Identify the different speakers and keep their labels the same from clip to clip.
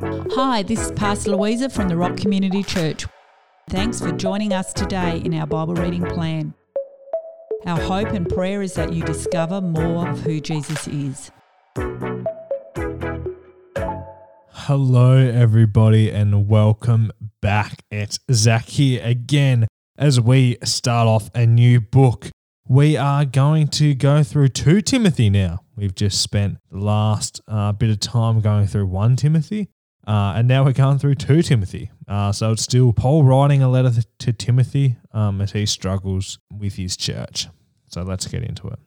Speaker 1: Hi, this is Pastor Louisa from the Rock Community Church. Thanks for joining us today in our Bible reading plan. Our hope and prayer is that you discover more of who Jesus is.
Speaker 2: Hello, everybody, and welcome back. It's Zach here again as we start off a new book. We are going to go through 2 Timothy now. We've just spent the last uh, bit of time going through 1 Timothy, uh, and now we're going through 2 Timothy. Uh, so it's still Paul writing a letter to Timothy um, as he struggles with his church. So let's get into it.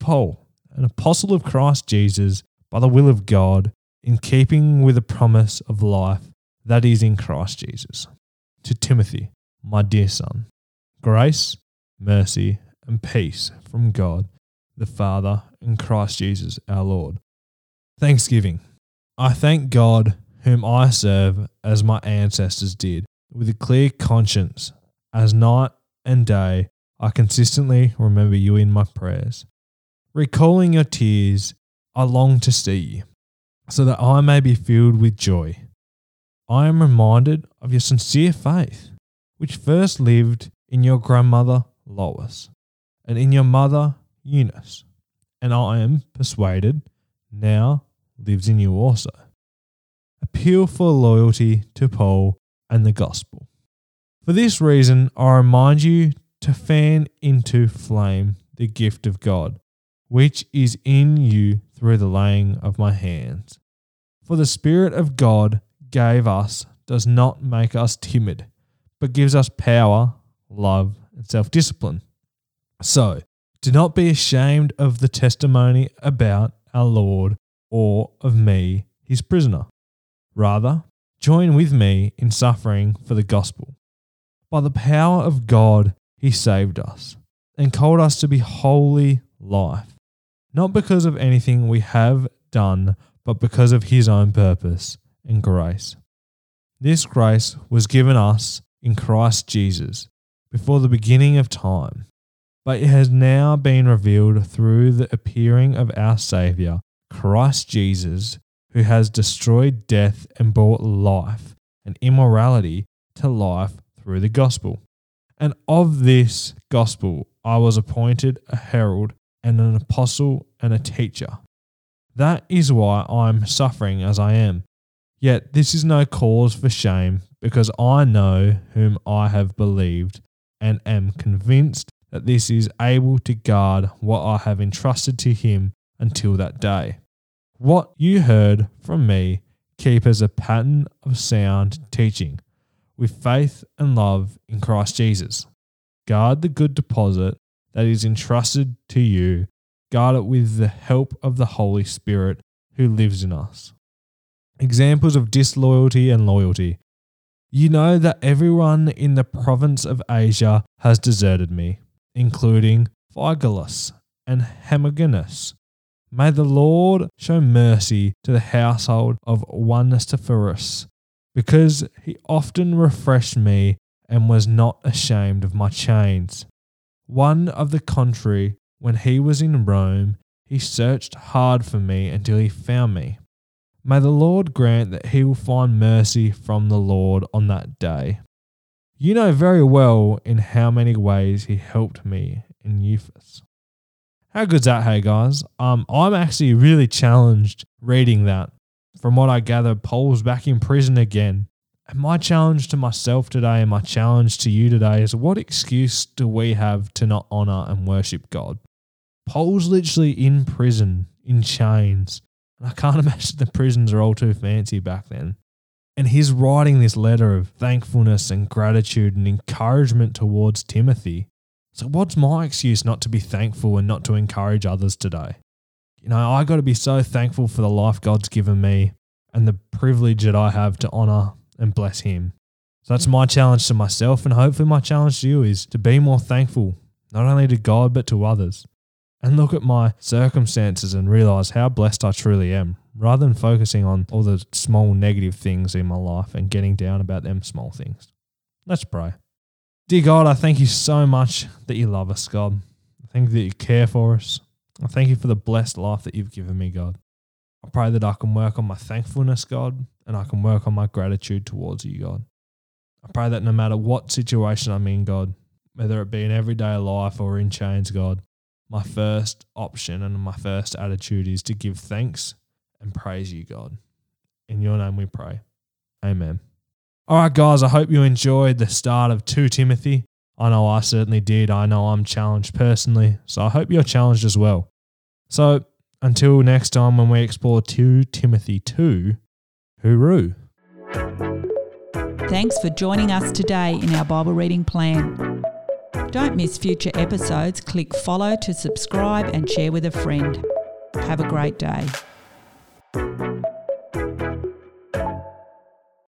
Speaker 2: Paul, an apostle of Christ Jesus, by the will of God, in keeping with the promise of life that is in Christ Jesus. To Timothy, my dear son, grace, mercy, and peace from God, the Father, and Christ Jesus our Lord. Thanksgiving. I thank God, whom I serve as my ancestors did, with a clear conscience, as night and day I consistently remember you in my prayers. Recalling your tears, I long to see you, so that I may be filled with joy. I am reminded of your sincere faith, which first lived in your grandmother Lois, and in your mother Eunice, and I am persuaded now lives in you also. Appeal for loyalty to Paul and the gospel. For this reason, I remind you to fan into flame the gift of God, which is in you through the laying of my hands. For the Spirit of God gave us does not make us timid, but gives us power, love, and self discipline. So, do not be ashamed of the testimony about our Lord or of me, his prisoner. Rather, join with me in suffering for the gospel. By the power of God, he saved us and called us to be holy life, not because of anything we have done, but because of his own purpose and grace. This grace was given us in Christ Jesus before the beginning of time, but it has now been revealed through the appearing of our Saviour, Christ Jesus, who has destroyed death and brought life and immorality to life through the gospel. And of this gospel I was appointed a herald and an apostle and a teacher. That is why I am suffering as I am. Yet this is no cause for shame, because I know whom I have believed, and am convinced that this is able to guard what I have entrusted to him until that day. What you heard from me, keep as a pattern of sound teaching with faith and love in Christ Jesus. Guard the good deposit that is entrusted to you, guard it with the help of the Holy Spirit who lives in us. Examples of disloyalty and loyalty. You know that everyone in the province of Asia has deserted me, including Phygelus and Hermogenes. May the Lord show mercy to the household of Onesiphorus, because he often refreshed me and was not ashamed of my chains. One of the contrary, when he was in Rome, he searched hard for me until he found me. May the Lord grant that he will find mercy from the Lord on that day. You know very well in how many ways he helped me in Ephesus. How good's that, hey guys? Um, I'm actually really challenged reading that from what I gather, Paul's back in prison again. And my challenge to myself today and my challenge to you today is what excuse do we have to not honor and worship God? Paul's literally in prison, in chains. And I can't imagine the prisons are all too fancy back then. And he's writing this letter of thankfulness and gratitude and encouragement towards Timothy. So, what's my excuse not to be thankful and not to encourage others today? You know, I got to be so thankful for the life God's given me and the privilege that I have to honor and bless Him. So that's my challenge to myself, and hopefully, my challenge to you is to be more thankful, not only to God, but to others. And look at my circumstances and realize how blessed I truly am, rather than focusing on all the small negative things in my life and getting down about them small things. Let's pray. Dear God, I thank you so much that you love us, God. I thank you that you care for us. I thank you for the blessed life that you've given me, God. I pray that I can work on my thankfulness, God, and I can work on my gratitude towards you, God. I pray that no matter what situation I'm in, God, whether it be in everyday life or in chains, God, my first option and my first attitude is to give thanks and praise you, God. In your name we pray. Amen. All right, guys, I hope you enjoyed the start of 2 Timothy. I know I certainly did. I know I'm challenged personally, so I hope you're challenged as well. So until next time when we explore 2 Timothy 2, hooroo.
Speaker 1: Thanks for joining us today in our Bible reading plan. Don't miss future episodes. Click follow to subscribe and share with a friend. Have a great day.